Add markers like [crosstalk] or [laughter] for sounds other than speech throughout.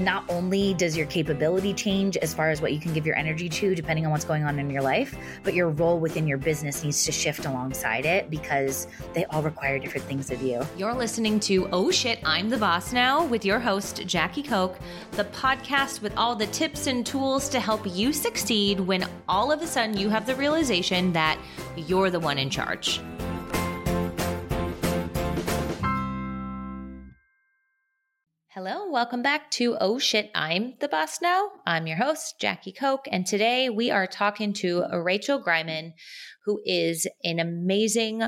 not only does your capability change as far as what you can give your energy to, depending on what's going on in your life, but your role within your business needs to shift alongside it because they all require different things of you. You're listening to Oh Shit, I'm the Boss Now with your host, Jackie Koch, the podcast with all the tips and tools to help you succeed when all of a sudden you have the realization that you're the one in charge. Hello, welcome back to Oh Shit, I'm the Boss Now. I'm your host, Jackie Koch, and today we are talking to Rachel Greiman, who is an amazing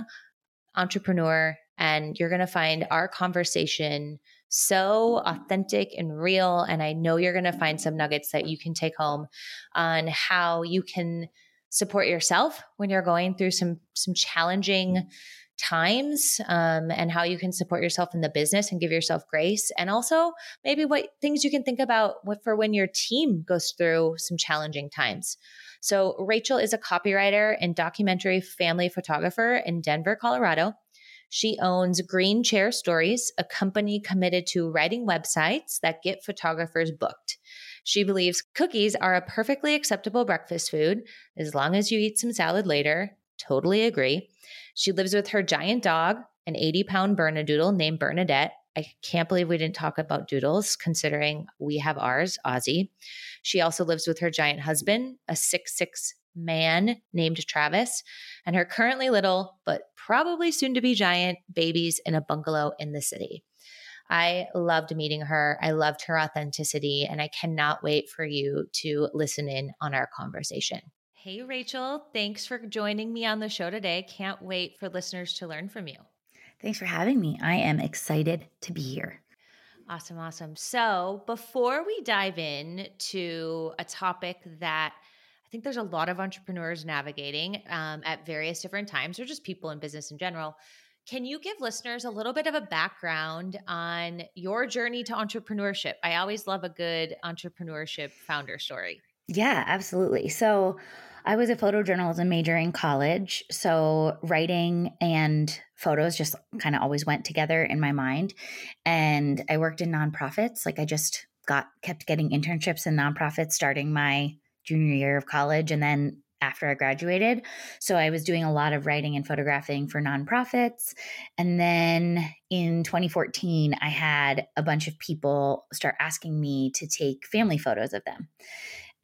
entrepreneur, and you're going to find our conversation so authentic and real. And I know you're going to find some nuggets that you can take home on how you can support yourself when you're going through some some challenging times um, and how you can support yourself in the business and give yourself grace and also maybe what things you can think about for when your team goes through some challenging times. So rachel is a copywriter and documentary family photographer in denver colorado. She owns green chair stories a company committed to writing websites that get photographers booked. She believes cookies are a perfectly acceptable breakfast food as long as you eat some salad later totally agree she lives with her giant dog, an 80 pound Bernedoodle named Bernadette. I can't believe we didn't talk about doodles, considering we have ours, Ozzy. She also lives with her giant husband, a six six man named Travis, and her currently little, but probably soon to be giant babies in a bungalow in the city. I loved meeting her. I loved her authenticity, and I cannot wait for you to listen in on our conversation. Hey, Rachel. Thanks for joining me on the show today. Can't wait for listeners to learn from you. Thanks for having me. I am excited to be here. Awesome, awesome. So, before we dive in to a topic that I think there's a lot of entrepreneurs navigating um, at various different times, or just people in business in general, can you give listeners a little bit of a background on your journey to entrepreneurship? I always love a good entrepreneurship founder story. Yeah, absolutely. So, I was a photojournalism major in college. So writing and photos just kind of always went together in my mind. And I worked in nonprofits. Like I just got kept getting internships in nonprofits starting my junior year of college and then after I graduated. So I was doing a lot of writing and photographing for nonprofits. And then in 2014, I had a bunch of people start asking me to take family photos of them.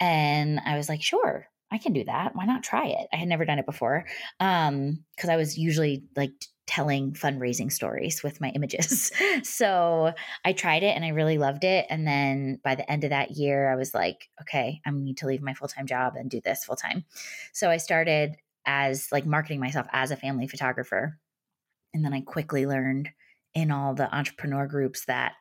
And I was like, sure, I can do that. Why not try it? I had never done it before. Um, because I was usually like telling fundraising stories with my images. [laughs] so I tried it and I really loved it. And then by the end of that year, I was like, okay, I need to leave my full time job and do this full time. So I started as like marketing myself as a family photographer. And then I quickly learned in all the entrepreneur groups that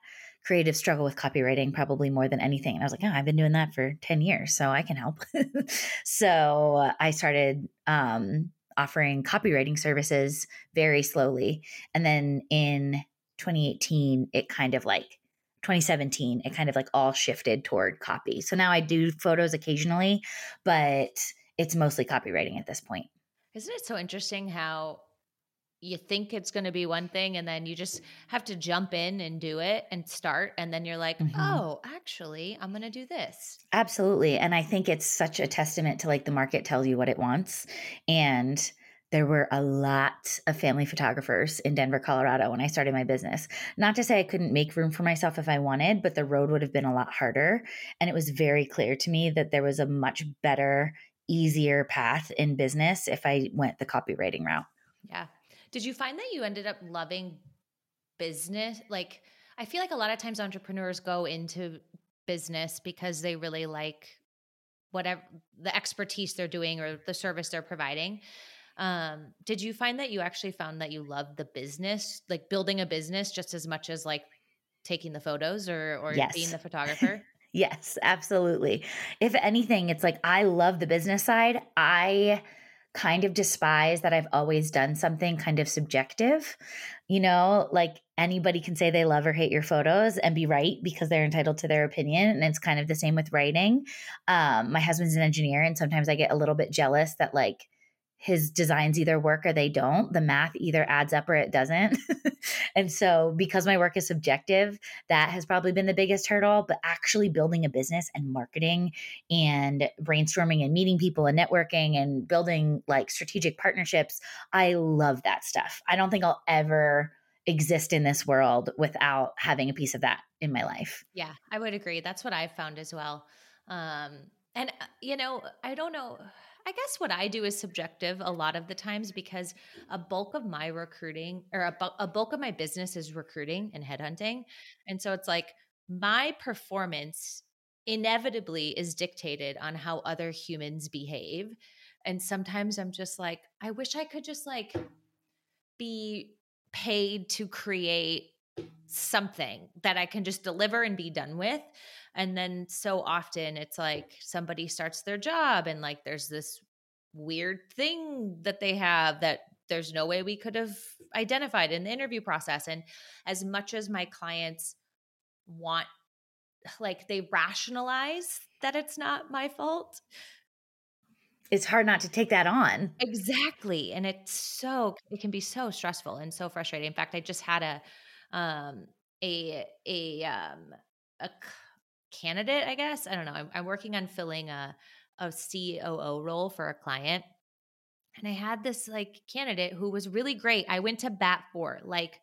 creative struggle with copywriting probably more than anything. And I was like, oh, I've been doing that for 10 years, so I can help. [laughs] so I started um, offering copywriting services very slowly. And then in 2018, it kind of like 2017, it kind of like all shifted toward copy. So now I do photos occasionally, but it's mostly copywriting at this point. Isn't it so interesting how you think it's going to be one thing and then you just have to jump in and do it and start and then you're like mm-hmm. oh actually i'm going to do this absolutely and i think it's such a testament to like the market tells you what it wants and there were a lot of family photographers in Denver, Colorado when I started my business. Not to say I couldn't make room for myself if I wanted, but the road would have been a lot harder. And it was very clear to me that there was a much better, easier path in business if I went the copywriting route. Yeah. Did you find that you ended up loving business? Like, I feel like a lot of times entrepreneurs go into business because they really like whatever the expertise they're doing or the service they're providing. Um, did you find that you actually found that you loved the business, like building a business just as much as like taking the photos or or yes. being the photographer? [laughs] yes, absolutely. If anything, it's like I love the business side. I kind of despise that I've always done something kind of subjective. You know, like anybody can say they love or hate your photos and be right because they're entitled to their opinion. And it's kind of the same with writing. Um, my husband's an engineer, and sometimes I get a little bit jealous that, like, his designs either work or they don't. The math either adds up or it doesn't. [laughs] and so, because my work is subjective, that has probably been the biggest hurdle. But actually, building a business and marketing and brainstorming and meeting people and networking and building like strategic partnerships, I love that stuff. I don't think I'll ever exist in this world without having a piece of that in my life. Yeah, I would agree. That's what I've found as well. Um, and, uh, you know, I don't know I guess what I do is subjective a lot of the times because a bulk of my recruiting or a, bu- a bulk of my business is recruiting and headhunting. And so it's like my performance inevitably is dictated on how other humans behave. And sometimes I'm just like, I wish I could just like be paid to create something that I can just deliver and be done with. And then so often it's like somebody starts their job and like there's this weird thing that they have that there's no way we could have identified in the interview process. And as much as my clients want, like, they rationalize that it's not my fault. It's hard not to take that on. Exactly. And it's so, it can be so stressful and so frustrating. In fact, I just had a, um, a, a, um, a candidate, I guess. I don't know. I'm, I'm working on filling a, a COO role for a client. And I had this like candidate who was really great. I went to bat for like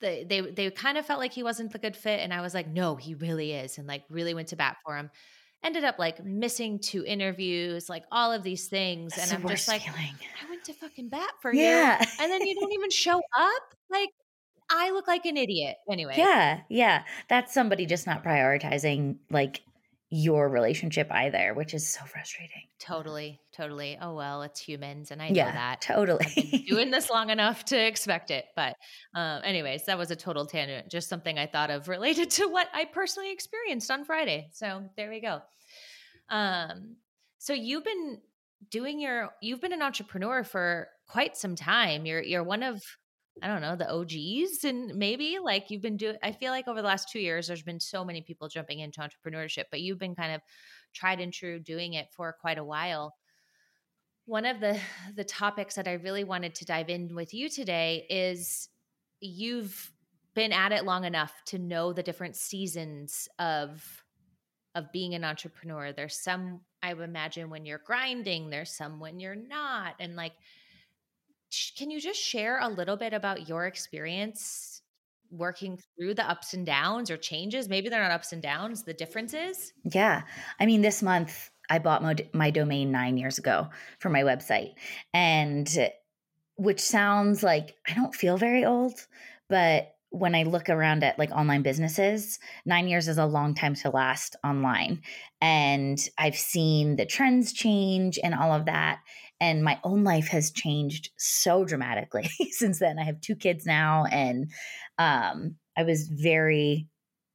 the, they they kind of felt like he wasn't the good fit and I was like, "No, he really is." And like really went to bat for him. Ended up like missing two interviews, like all of these things That's and I'm just like feeling. I went to fucking bat for yeah. you. And then you don't [laughs] even show up? Like I look like an idiot anyway. Yeah, yeah. That's somebody just not prioritizing like your relationship either, which is so frustrating. Totally, totally. Oh well, it's humans, and I yeah, know that. Totally. doing [laughs] this long enough to expect it, but um, anyways, that was a total tangent. Just something I thought of related to what I personally experienced on Friday. So there we go. Um, so you've been doing your, you've been an entrepreneur for quite some time. You're you're one of I don't know, the OGs and maybe like you've been doing I feel like over the last 2 years there's been so many people jumping into entrepreneurship, but you've been kind of tried and true doing it for quite a while. One of the the topics that I really wanted to dive in with you today is you've been at it long enough to know the different seasons of of being an entrepreneur. There's some I would imagine when you're grinding, there's some when you're not and like can you just share a little bit about your experience working through the ups and downs or changes? Maybe they're not ups and downs, the differences? Yeah. I mean, this month I bought my, my domain nine years ago for my website. And uh, which sounds like I don't feel very old, but when I look around at like online businesses, nine years is a long time to last online. And I've seen the trends change and all of that and my own life has changed so dramatically [laughs] since then. I have two kids now and um, i was very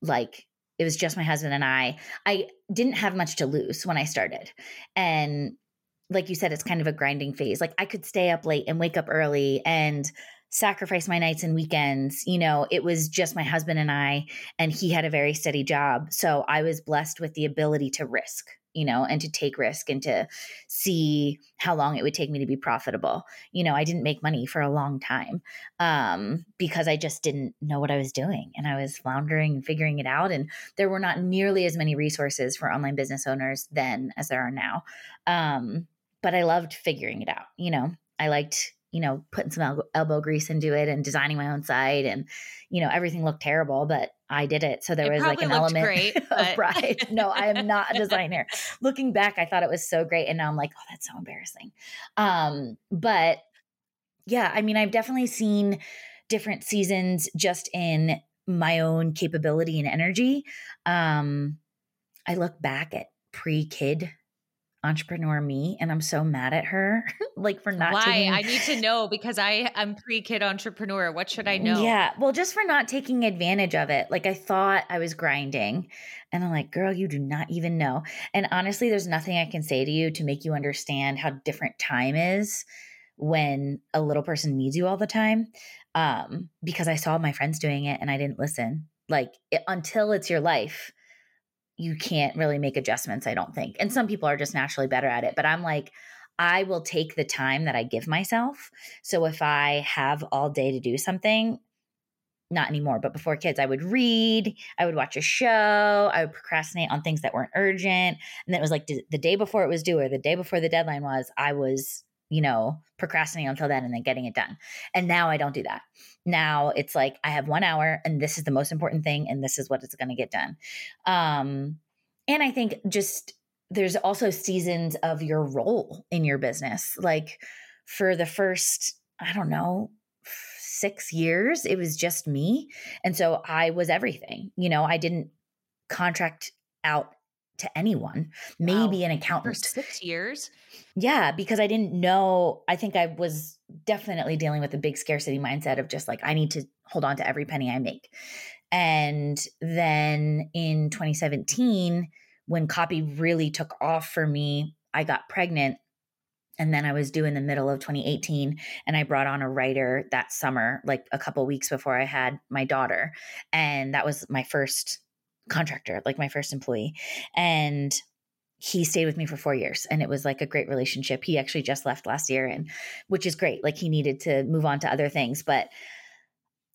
like it was just my husband and i. I didn't have much to lose when i started. And like you said it's kind of a grinding phase. Like i could stay up late and wake up early and sacrifice my nights and weekends you know it was just my husband and i and he had a very steady job so i was blessed with the ability to risk you know, and to take risk and to see how long it would take me to be profitable. You know, I didn't make money for a long time um, because I just didn't know what I was doing and I was floundering and figuring it out. And there were not nearly as many resources for online business owners then as there are now. Um, but I loved figuring it out. You know, I liked you know, putting some elbow, elbow grease into it and designing my own site. And, you know, everything looked terrible, but I did it. So there it was like an element great, [laughs] of pride. [laughs] no, I am not a designer. Looking back, I thought it was so great. And now I'm like, oh, that's so embarrassing. Um, but yeah, I mean, I've definitely seen different seasons just in my own capability and energy. Um, I look back at pre kid entrepreneur me and I'm so mad at her [laughs] like for not Why? taking, I need to know because I am pre-kid entrepreneur. What should I know? Yeah. Well, just for not taking advantage of it. Like I thought I was grinding and I'm like, "Girl, you do not even know." And honestly, there's nothing I can say to you to make you understand how different time is when a little person needs you all the time. Um because I saw my friends doing it and I didn't listen. Like it, until it's your life you can't really make adjustments, I don't think. And mm-hmm. some people are just naturally better at it. But I'm like, I will take the time that I give myself. So if I have all day to do something, not anymore, but before kids, I would read, I would watch a show, I would procrastinate on things that weren't urgent. And then it was like the day before it was due or the day before the deadline was, I was, you know, procrastinating until then and then getting it done. And now I don't do that. Now it's like I have one hour and this is the most important thing and this is what is going to get done. Um, and I think just there's also seasons of your role in your business. Like for the first, I don't know, six years, it was just me. And so I was everything. You know, I didn't contract out to anyone, maybe wow. an accountant. For six years? Yeah, because I didn't know. I think I was definitely dealing with a big scarcity mindset of just like, I need to hold on to every penny I make. And then in 2017, when copy really took off for me, I got pregnant and then I was due in the middle of 2018 and I brought on a writer that summer like a couple weeks before I had my daughter and that was my first contractor like my first employee and he stayed with me for 4 years and it was like a great relationship he actually just left last year and which is great like he needed to move on to other things but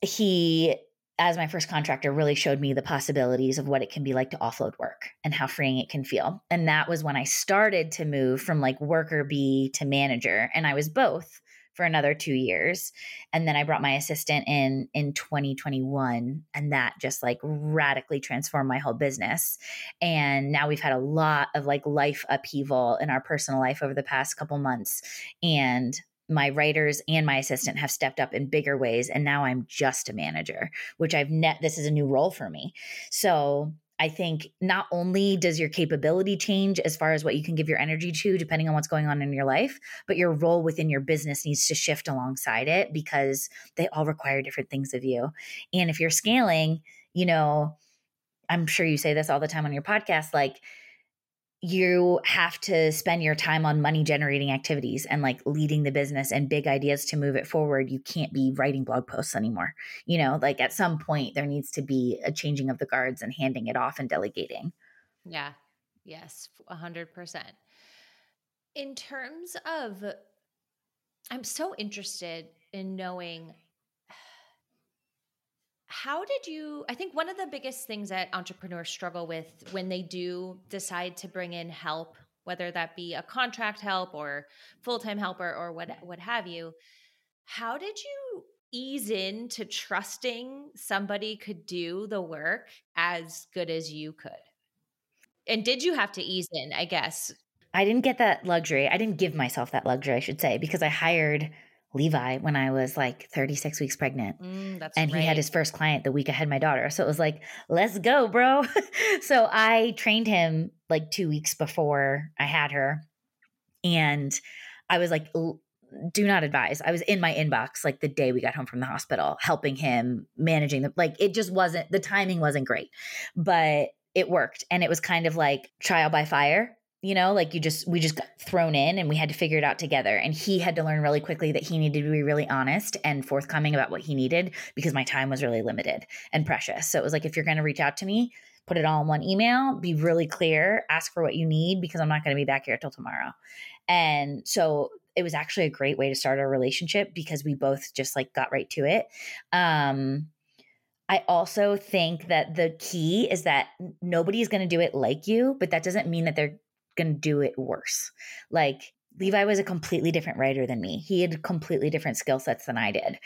he as my first contractor really showed me the possibilities of what it can be like to offload work and how freeing it can feel. And that was when I started to move from like worker bee to manager. And I was both for another two years. And then I brought my assistant in in 2021. And that just like radically transformed my whole business. And now we've had a lot of like life upheaval in our personal life over the past couple months. And my writers and my assistant have stepped up in bigger ways and now i'm just a manager which i've net this is a new role for me so i think not only does your capability change as far as what you can give your energy to depending on what's going on in your life but your role within your business needs to shift alongside it because they all require different things of you. And if you're scaling you know i'm sure you say this all the time on your podcast like you have to spend your time on money generating activities and like leading the business and big ideas to move it forward. You can't be writing blog posts anymore. You know, like at some point, there needs to be a changing of the guards and handing it off and delegating. Yeah. Yes. 100%. In terms of, I'm so interested in knowing how did you i think one of the biggest things that entrepreneurs struggle with when they do decide to bring in help whether that be a contract help or full-time helper or what what have you how did you ease into trusting somebody could do the work as good as you could? And did you have to ease in i guess? I didn't get that luxury. I didn't give myself that luxury i should say because i hired Levi when I was like 36 weeks pregnant. Mm, and right. he had his first client the week I had my daughter. So it was like, let's go, bro. [laughs] so I trained him like two weeks before I had her. And I was like, do not advise. I was in my inbox like the day we got home from the hospital, helping him managing the like it just wasn't the timing wasn't great, but it worked. And it was kind of like trial by fire you know like you just we just got thrown in and we had to figure it out together. And he had to learn really quickly that he needed to be really honest and forthcoming about what he needed because my time was really limited and precious. So it was like if you're going to reach out to me put it all in one email be really clear ask for what you need because i'm not going to be back here till tomorrow. And so it was actually a great way to start our relationship because we both just like got right to it. Um I also think that the key is that nobody is going to do it like you, but that doesn't mean that they're going to do it worse. Like Levi was a completely different writer than me. He had completely different skill sets than I did.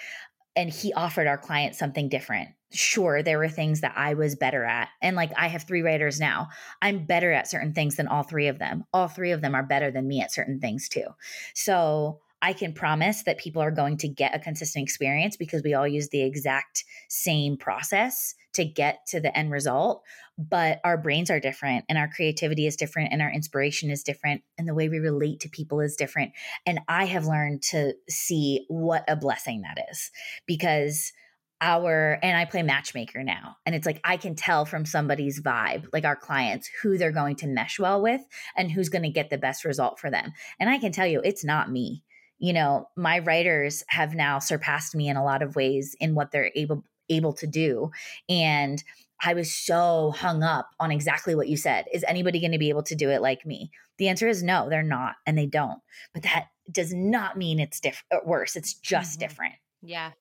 And he offered our clients something different. Sure, there were things that I was better at. And like I have three writers now. I'm better at certain things than all three of them. All three of them are better than me at certain things too. So I can promise that people are going to get a consistent experience because we all use the exact same process to get to the end result but our brains are different and our creativity is different and our inspiration is different and the way we relate to people is different and i have learned to see what a blessing that is because our and I play matchmaker now. And it's like I can tell from somebody's vibe, like our clients, who they're going to mesh well with and who's going to get the best result for them. And I can tell you it's not me. You know, my writers have now surpassed me in a lot of ways in what they're able able to do. And I was so hung up on exactly what you said. Is anybody going to be able to do it like me? The answer is no, they're not, and they don't. But that does not mean it's diff- uh, worse. It's just mm-hmm. different. Yeah,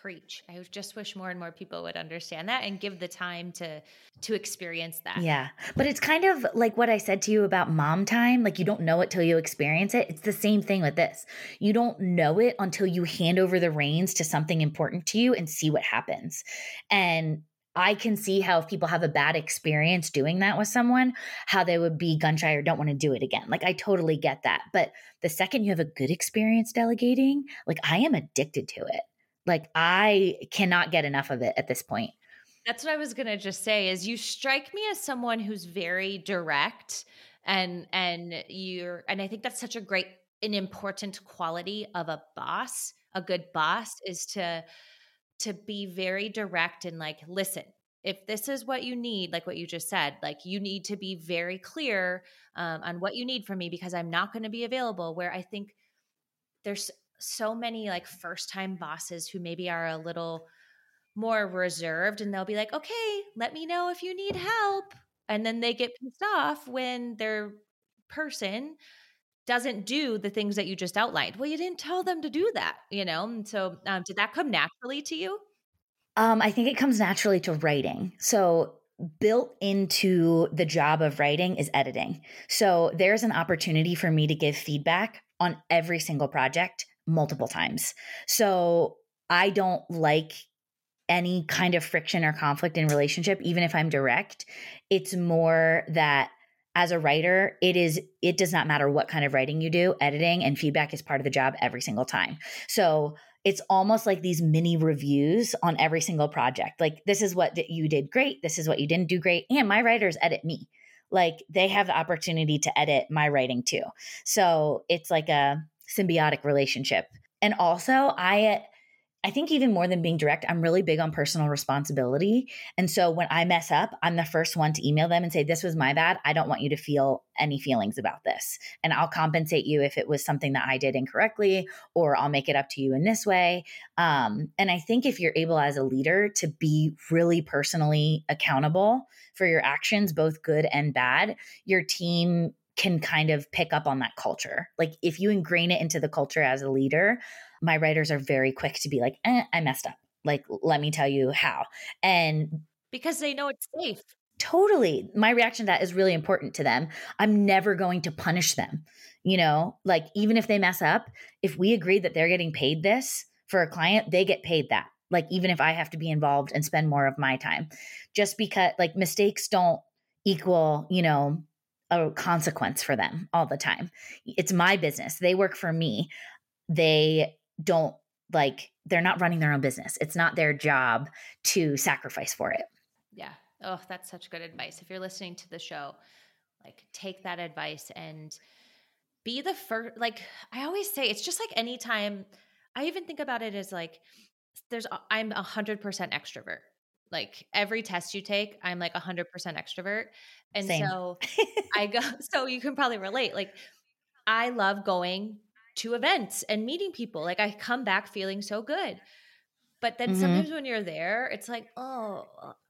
preach. I just wish more and more people would understand that and give the time to to experience that. Yeah. But it's kind of like what I said to you about mom time, like you don't know it till you experience it. It's the same thing with this. You don't know it until you hand over the reins to something important to you and see what happens. And I can see how if people have a bad experience doing that with someone, how they would be gun shy or don't want to do it again. Like I totally get that. But the second you have a good experience delegating, like I am addicted to it. Like I cannot get enough of it at this point. That's what I was going to just say is you strike me as someone who's very direct and and you're and I think that's such a great an important quality of a boss. A good boss is to to be very direct and like listen if this is what you need like what you just said like you need to be very clear um, on what you need from me because i'm not going to be available where i think there's so many like first time bosses who maybe are a little more reserved and they'll be like okay let me know if you need help and then they get pissed off when their person doesn't do the things that you just outlined. Well, you didn't tell them to do that, you know? And so, um, did that come naturally to you? Um, I think it comes naturally to writing. So, built into the job of writing is editing. So, there's an opportunity for me to give feedback on every single project multiple times. So, I don't like any kind of friction or conflict in relationship even if I'm direct. It's more that as a writer, it is it does not matter what kind of writing you do, editing and feedback is part of the job every single time. So, it's almost like these mini reviews on every single project. Like this is what you did great, this is what you didn't do great, and my writers edit me. Like they have the opportunity to edit my writing too. So, it's like a symbiotic relationship. And also, I I think even more than being direct, I'm really big on personal responsibility. And so when I mess up, I'm the first one to email them and say, This was my bad. I don't want you to feel any feelings about this. And I'll compensate you if it was something that I did incorrectly, or I'll make it up to you in this way. Um, and I think if you're able as a leader to be really personally accountable for your actions, both good and bad, your team can kind of pick up on that culture. Like if you ingrain it into the culture as a leader, my writers are very quick to be like, eh, I messed up. Like, let me tell you how. And because they know it's safe. Totally. My reaction to that is really important to them. I'm never going to punish them. You know, like even if they mess up, if we agree that they're getting paid this for a client, they get paid that. Like even if I have to be involved and spend more of my time, just because like mistakes don't equal, you know, a consequence for them all the time. It's my business. They work for me. They don't like they're not running their own business. It's not their job to sacrifice for it. Yeah. Oh, that's such good advice. If you're listening to the show, like take that advice and be the first like I always say it's just like anytime I even think about it as like there's I'm a hundred percent extrovert. Like every test you take, I'm like hundred percent extrovert. And Same. so [laughs] I go [laughs] so you can probably relate. Like I love going to events and meeting people. Like I come back feeling so good. But then mm-hmm. sometimes when you're there, it's like, oh,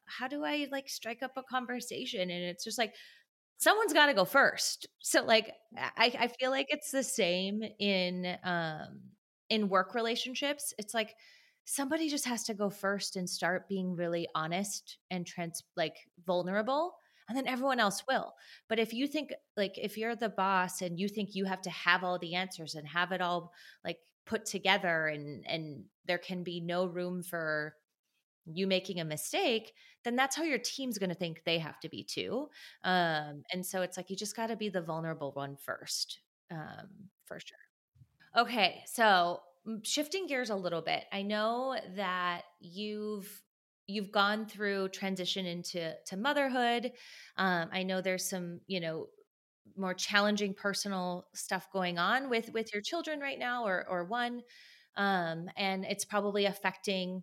how do I like strike up a conversation? And it's just like, someone's got to go first. So like, I, I feel like it's the same in, um, in work relationships. It's like, somebody just has to go first and start being really honest and trans like vulnerable and then everyone else will. But if you think like if you're the boss and you think you have to have all the answers and have it all like put together and and there can be no room for you making a mistake, then that's how your team's going to think they have to be too. Um, and so it's like you just got to be the vulnerable one first, um, for sure. Okay, so shifting gears a little bit, I know that you've you've gone through transition into to motherhood. Um, I know there's some, you know, more challenging personal stuff going on with with your children right now, or or one, um, and it's probably affecting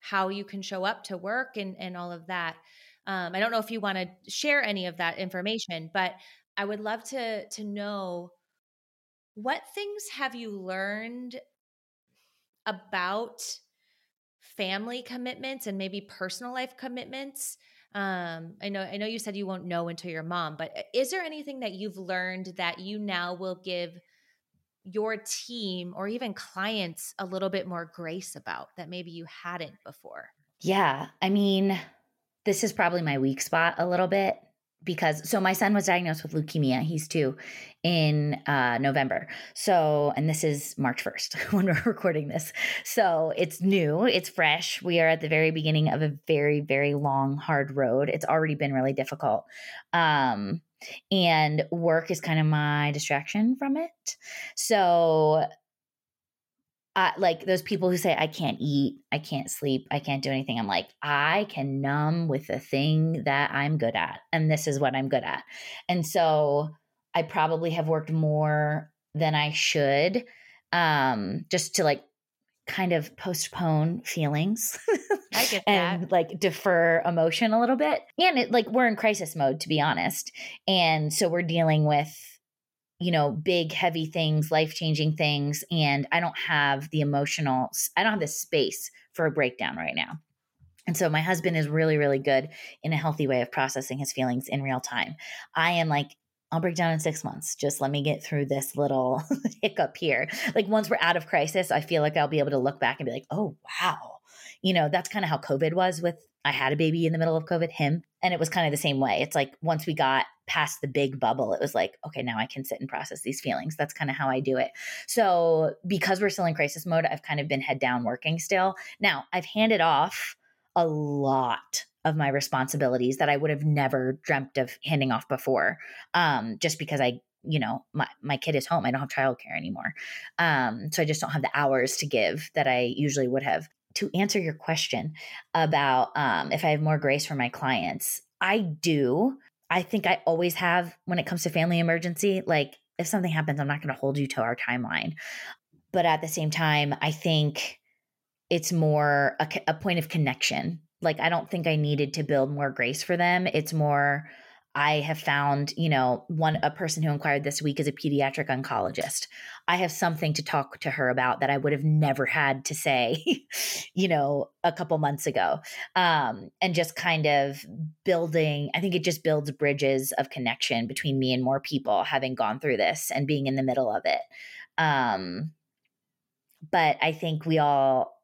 how you can show up to work and and all of that. Um, I don't know if you want to share any of that information, but I would love to to know what things have you learned about family commitments and maybe personal life commitments. Um i know i know you said you won't know until your mom but uh, is there anything that you've learned that you now will give your team or even clients a little bit more grace about that maybe you hadn't before? Yeah i mean this is probably my weak spot a little bit because so my son was diagnosed with leukemia he's two in uh, november. So and this is march 1st [laughs] when we're recording this. So it's new it's fresh. We are at the very beginning of a very very long hard road. It's already been really difficult. Um and work is kind of my distraction from it. So uh, like those people who say I can't eat, I can't sleep, I can't do anything. I'm like, I can numb with the thing that I'm good at, and this is what I'm good at. And so I probably have worked more than I should, um, just to like kind of postpone feelings. [laughs] I get and that. like defer emotion a little bit. And it like we're in crisis mode to be honest. And so we're dealing with you know, big, heavy things, life changing things. And I don't have the emotional, I don't have the space for a breakdown right now. And so my husband is really, really good in a healthy way of processing his feelings in real time. I am like, I'll break down in six months. Just let me get through this little [laughs] hiccup here. Like once we're out of crisis, I feel like I'll be able to look back and be like, oh, wow. You know, that's kind of how COVID was with I had a baby in the middle of COVID, him. And it was kind of the same way. It's like once we got past the big bubble, it was like, okay, now I can sit and process these feelings. That's kind of how I do it. So because we're still in crisis mode, I've kind of been head down working still. Now I've handed off a lot of my responsibilities that I would have never dreamt of handing off before. Um, just because I you know my, my kid is home i don't have childcare anymore um, so i just don't have the hours to give that i usually would have to answer your question about um, if I have more grace for my clients, I do. I think I always have when it comes to family emergency. Like, if something happens, I'm not going to hold you to our timeline. But at the same time, I think it's more a, a point of connection. Like, I don't think I needed to build more grace for them. It's more, I have found, you know, one a person who inquired this week is a pediatric oncologist. I have something to talk to her about that I would have never had to say, [laughs] you know, a couple months ago. Um, and just kind of building, I think it just builds bridges of connection between me and more people having gone through this and being in the middle of it. Um, but I think we all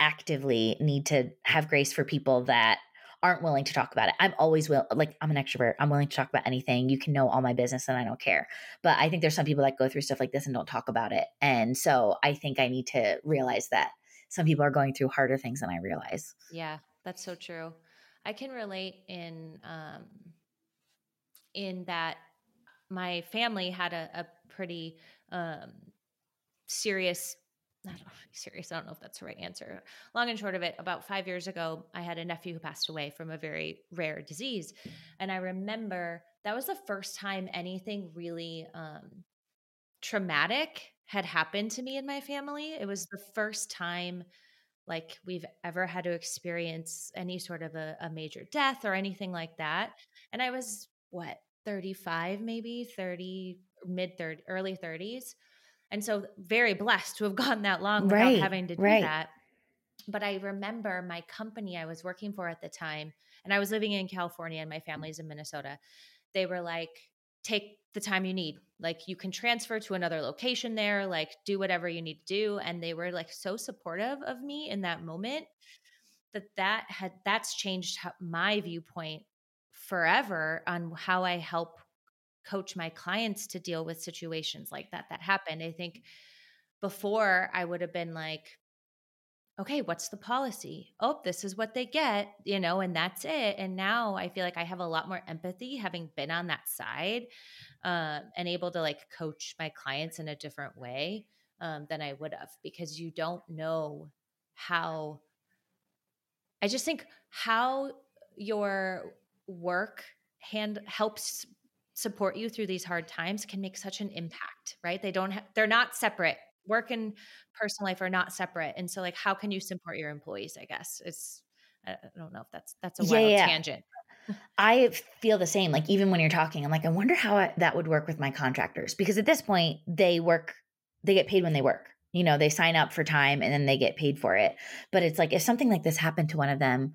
actively need to have grace for people that aren't willing to talk about it. I'm always will like I'm an extrovert. I'm willing to talk about anything. You can know all my business and I don't care. But I think there's some people that go through stuff like this and don't talk about it. And so I think I need to realize that some people are going through harder things than I realize. Yeah, that's so true. I can relate in um in that my family had a, a pretty um serious I don't know, serious. I don't know if that's the right answer. Long and short of it, about five years ago, I had a nephew who passed away from a very rare disease. And I remember that was the first time anything really um, traumatic had happened to me and my family. It was the first time like we've ever had to experience any sort of a, a major death or anything like that. And I was what, 35, maybe 30, mid 30, early 30s. And so very blessed to have [laughs] gone that long without Right, having to do right. that. But I remember my company I was working for at the time, and I was living in California and my mm. family's in Minnesota. They were like, take the time you need. Like you can transfer to another location there, like do whatever you need to do. And they were like so supportive of me in that moment that that had that's changed my viewpoint forever on how I help coach my clients to deal with situations like that that happen. I think before I would have been like, okay, what's the policy? Oh, this is what they get, you know, and that's it. And now I feel like I have a lot more empathy having been on that side uh, and able to like coach my clients in a different way um, than I would have because you don't know how. I just think how your work hand helps support you through these hard times can make such an impact, right? They don't ha- they're not separate. Work and personal life are not separate. And so like how can you support your employees, I guess. It's I don't know if that's that's a Yeah, wild yeah. tangent. I feel the same. Like even when you're talking, I'm like, I wonder how I, that would work with my contractors because at this point they work, they get paid when they work. You know, they sign up for time and then they get paid for it. But it's like if something like this happened to one of them,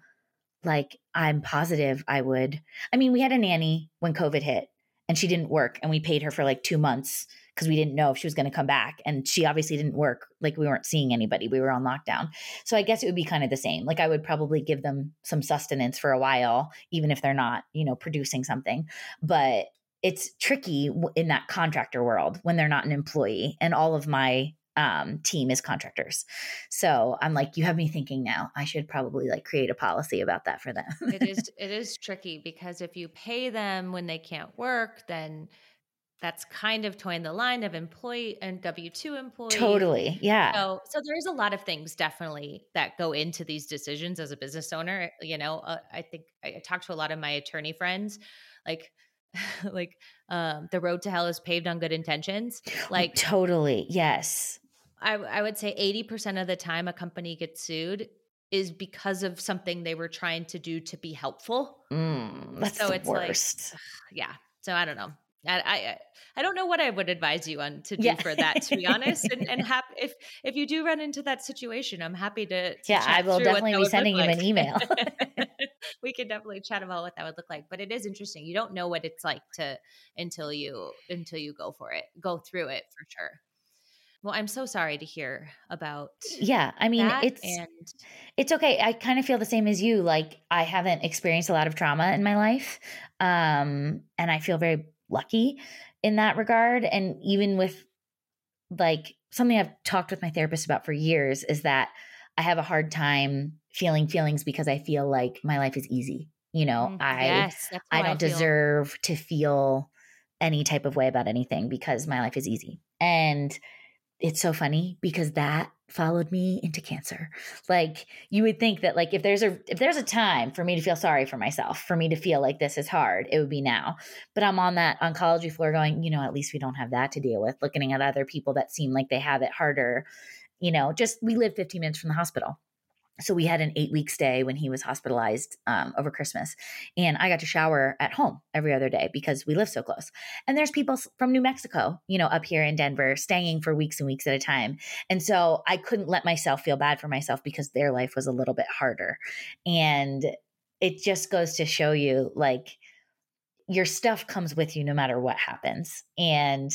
like I'm positive I would. I mean, we had a nanny when COVID hit and she didn't work and we paid her for like two months because we didn't know if she was going to come back and she obviously didn't work like we weren't seeing anybody we were on lockdown. So i guess it would be kind of the same like i would probably give them some sustenance for a while even if they're not you know producing something but it's tricky in that contractor world when they're not an employee and all of my um, team is contractors. So I'm like, you have me thinking now. I should probably like create a policy about that for them. it is [laughs] it is tricky because if you pay them when they can't work, then that's kind of toying the line of employee and W two employee. Totally, yeah. So, so there's a lot of things definitely that go into these decisions as a business owner. You know, uh, I think I, I talked to a lot of my attorney friends, like [laughs] like um, the road to hell is paved on good intentions. Like totally, yes. I, I would say 80% of the time a company gets sued is because of something they were trying to do to be helpful. Mm, that's so the it's worst. Like, yeah. So I don't know. I, I, I don't know what I would advise you on to do yeah. for that, to be honest. And, and [laughs] hap- if if you do run into that situation, I'm happy to. to yeah, I will definitely be sending you an email. [laughs] [laughs] we could definitely chat about what that would look like. But it is interesting. You don't know what it's like to until you until you go for it, go through it for sure. Well, I'm so sorry to hear about. Yeah, I mean, it's and it's okay. I kind of feel the same as you. Like I haven't experienced a lot of trauma in my life, um, and I feel very lucky in that regard. And even with like something I've talked with my therapist about for years is that I have a hard time feeling feelings because I feel like my life is easy. You know, mm, I yes, I don't I deserve to feel any type of way about anything because my life is easy. And it's so funny because that followed me into cancer. Like you would think that like if there's a if there's a time for me to feel sorry for myself, for me to feel like this is hard, it would be now. But I'm on that oncology floor going, you know, at least we don't have that to deal with, looking at other people that seem like they have it harder. You know, just we live 15 minutes from the hospital so we had an eight week stay when he was hospitalized um, over christmas and i got to shower at home every other day because we live so close. And there's people from new mexico you know up here in denver staying for weeks and weeks at a time. And so i couldn't let myself feel bad for myself because their life was a little bit harder. And it just goes to show you like your stuff comes with you no matter what happens. And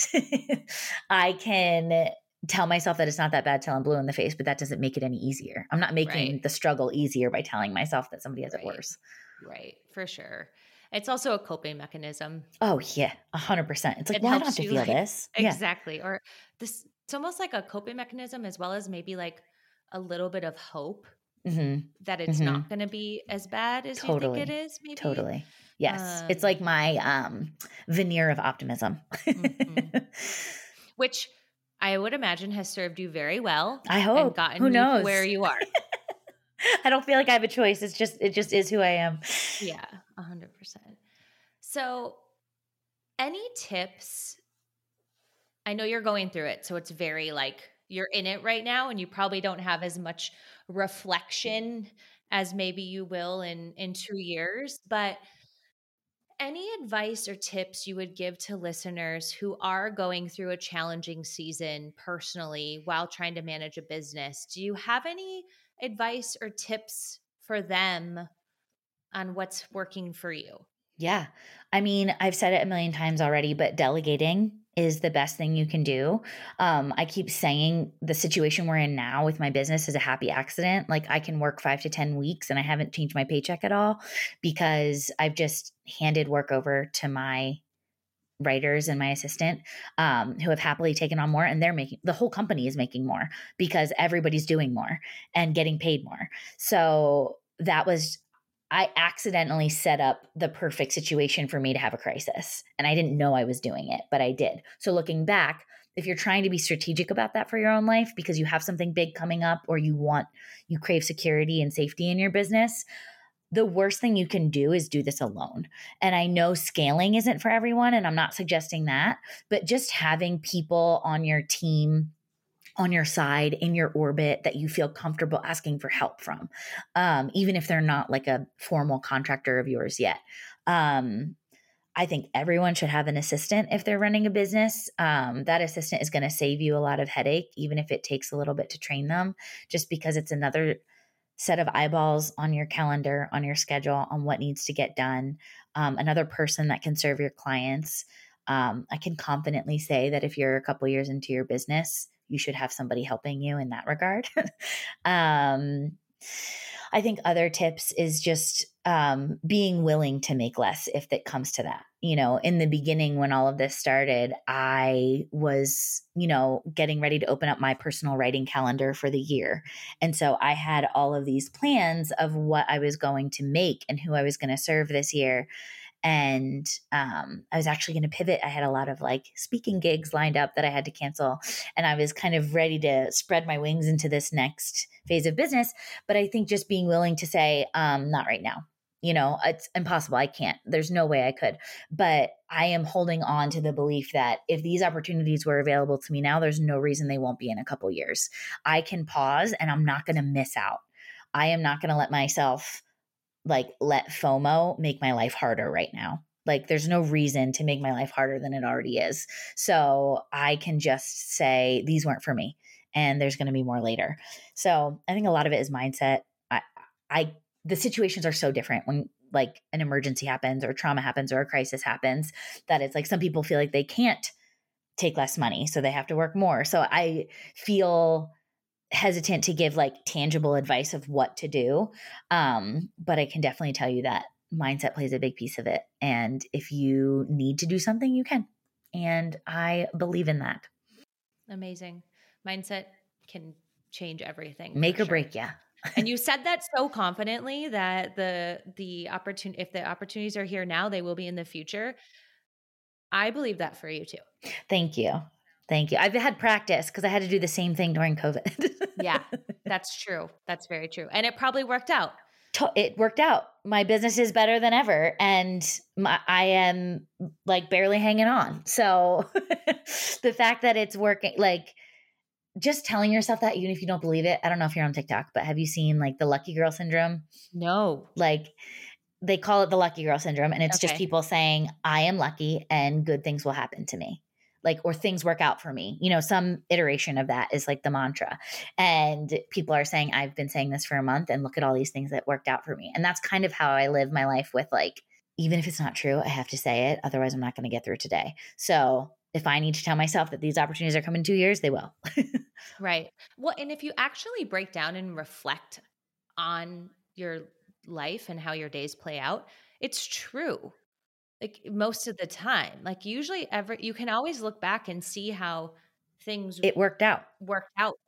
[laughs] i can tell myself that it's not that bad till I'm blue in the face, but that doesn't make it any easier. I'm not making right. the struggle easier by telling myself that somebody has right. it worse. Right, for sure. It's also a coping mechanism. Oh yeah, a hundred percent. It's like, it well, I don't have to feel like, this. Exactly. Yeah. Or this it's almost like a coping mechanism as well as maybe like a little bit of hope mm-hmm. that it's mm-hmm. not gonna be as bad as totally. you think it is, maybe. Totally. Yes. Um, it's like my um veneer of optimism. mm-hmm. [laughs] Which I would imagine has served you very well. I hope. And gotten who knows where you are. [laughs] I don't feel like I have a choice. It's just it just is who I am. Yeah, a hundred percent. So, any tips? I know you're going through it, so it's very like you're in it right now, and you probably don't have as much reflection as maybe you will in in two years, but any advice or tips you would give to listeners who are going through a challenging season personally while trying to manage a business? Do you have any advice or tips for them on what's working for you? Yeah. I mean, I've said it a million times already, but delegating is the best thing you can do. Um, I keep saying the situation we're in now with my business is a happy accident. Like I can work five to 10 weeks and I haven't changed my paycheck at all because I've just handed work over to my writers and my assistant um, who have happily taken on more and they're making the whole company is making more because everybody's doing more and getting paid more so that was I accidentally set up the perfect situation for me to have a crisis. And I didn't know I was doing it, but I did. So looking back, if you're trying to be strategic about that for your own life because you have something big coming up or you want, you crave security and safety in your business, the worst thing you can do is do this alone. And I know scaling isn't for everyone, and I'm not suggesting that, but just having people on your team on your side in your orbit that you feel comfortable asking for help from, um, even if they're not like a formal contractor of yours yet. Um, I think everyone should have an assistant if they're running a business. Um, that assistant is going to save you a lot of headache, even if it takes a little bit to train them, just because it's another set of eyeballs on your calendar, on your schedule, on what needs to get done, um, another person that can serve your clients. Um, I can confidently say that if you're a couple years into your business, you should have somebody helping you in that regard. [laughs] um, I think other tips is just um, being willing to make less if it comes to that. You know, in the beginning, when all of this started, I was, you know, getting ready to open up my personal writing calendar for the year. And so I had all of these plans of what I was going to make and who I was going to serve this year and um, I was actually going to pivot. I had a lot of like speaking gigs lined up that I had to cancel, and I was kind of ready to spread my wings into this next phase of business. But I think just being willing to say, um, not right now. You know, it's impossible. I can't. There's no way I could. But I am holding on to the belief that if these opportunities were available to me now, there's no reason they won't be in a couple years. I can pause and I'm not going to miss out. I am not going to let myself like let FOMO make my life harder right now. Like there's no reason to make my life harder than it already is. So I can just say these weren't for me and there's going to be more later. So I think a lot of it is mindset. I I the situations are so different when like an emergency happens or trauma happens or a crisis happens that it's like some people feel like they can't take less money so they have to work more. So I feel hesitant to give like tangible advice of what to do. Um, but I can definitely tell you that mindset plays a big piece of it. And if you need to do something, you can. And I believe in that. Amazing. Mindset can change everything. Make or sure. break, yeah. and you [laughs] said that so confidently that the the opportunity if the opportunities are here now, they will be in the future. I believe that for you too. Thank you. Thank you. I've had practice because I had to do the same thing during COVID. yeah, [laughs] that's true. That's very true. And it probably worked out. It worked out. My business is better than ever. And my, I am like barely hanging on. So [laughs] the fact that it's working, like, just telling yourself that, even if you don't believe it. I don't know if you're on TikTok, but have you seen like the lucky girl syndrome? No. Like, they call it the lucky girl syndrome. And it's okay. just people saying, I am lucky and good things will happen to me like or things work out for me you know some iteration of that is like the mantra. And people are saying i've been saying this for a month and look at all these things that worked out for me. And that's kind of how i live my life with like even if it's not true i have to say it otherwise i'm not going to get through today. So if i need to tell myself that these opportunities are coming in two years they will. [laughs] Right. Well and if you actually break down and reflect on your life and how your days play out it's true like most of the time like usually ever you can always look back and see how things it worked out. worked out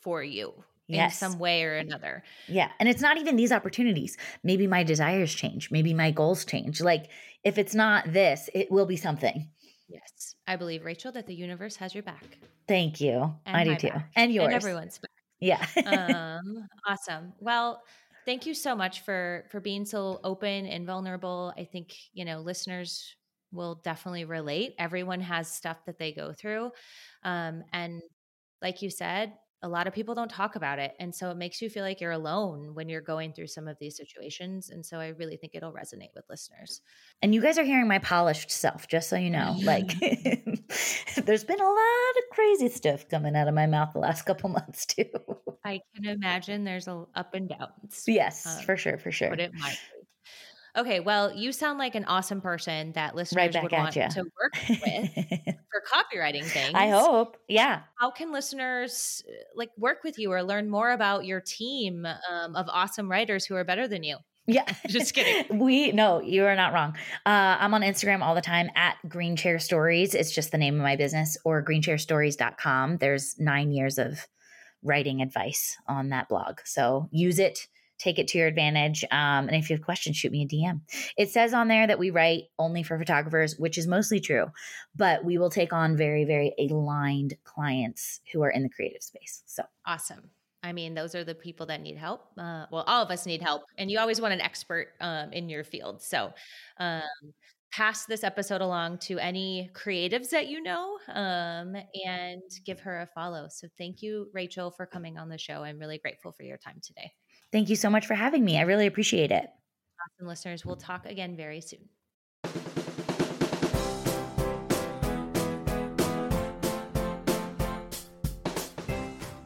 for you yes. in some way or another. Yeah and it's not even these opportunities. Maybe my desires change. Maybe my goals change. Like if it's not this it will be something. Yes i believe rachel that the universe has your back. Thank you. And i do too. and yours. and everyone's back. Yeah. [laughs] Um awesome. Well thank you so much for for being so open and vulnerable. I think you know listeners will definitely relate. Everyone has stuff that they go through um, and like you said a lot of people don't talk about it and so it makes you feel like you're alone when you're going through some of these situations and so i really think it'll resonate with listeners. And you guys are hearing my polished self just so you know [laughs] like [laughs] there's been a lot of crazy stuff coming out of my mouth the last couple [laughs] months too. I can imagine there's a up and downs yes um, for sure for sure. but it might Okay, well, you sound like an awesome person that listeners right would want you. to work with [laughs] for copywriting things. I hope. Yeah. How can listeners uh, like work with you or learn more about your team um, of awesome writers who are better than you? Yeah. [laughs] Just kidding. [laughs] we no, you are not wrong. Uh, I'm on Instagram all the time at Green Chair Stories. It's just the name of my business or greenchairstories.com. There's nine years of writing advice on that blog. So use it take it to your advantage. Um, and if you have questions, shoot me a DM. It says on there that we write only for photographers, which is mostly true, but we will take on very, very aligned clients who are in the creative space. So awesome. I mean, those are the people that need help. Uh, well, all of us need help, and you always want an expert um, in your field. So, um, pass this episode along to any creatives that you know um, and give her a follow. So, thank you, Rachel, for coming on the show. I'm really grateful for your time today. Thank you so much for having me. I really appreciate it. Awesome, listeners. We'll talk again very soon.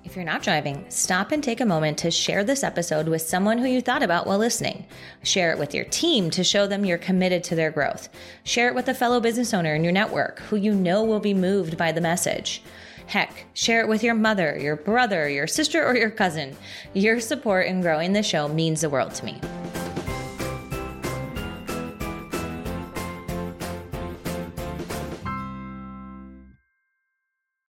If you're not driving, stop and take a moment to share this episode with someone who you thought about while listening. Share it with your team to show them you're committed to their growth. Share it with a fellow business owner in your network who you know will be moved by the message. Heck, share it with your mother, your brother, your sister, or your cousin. Your support in growing the show means the world to me.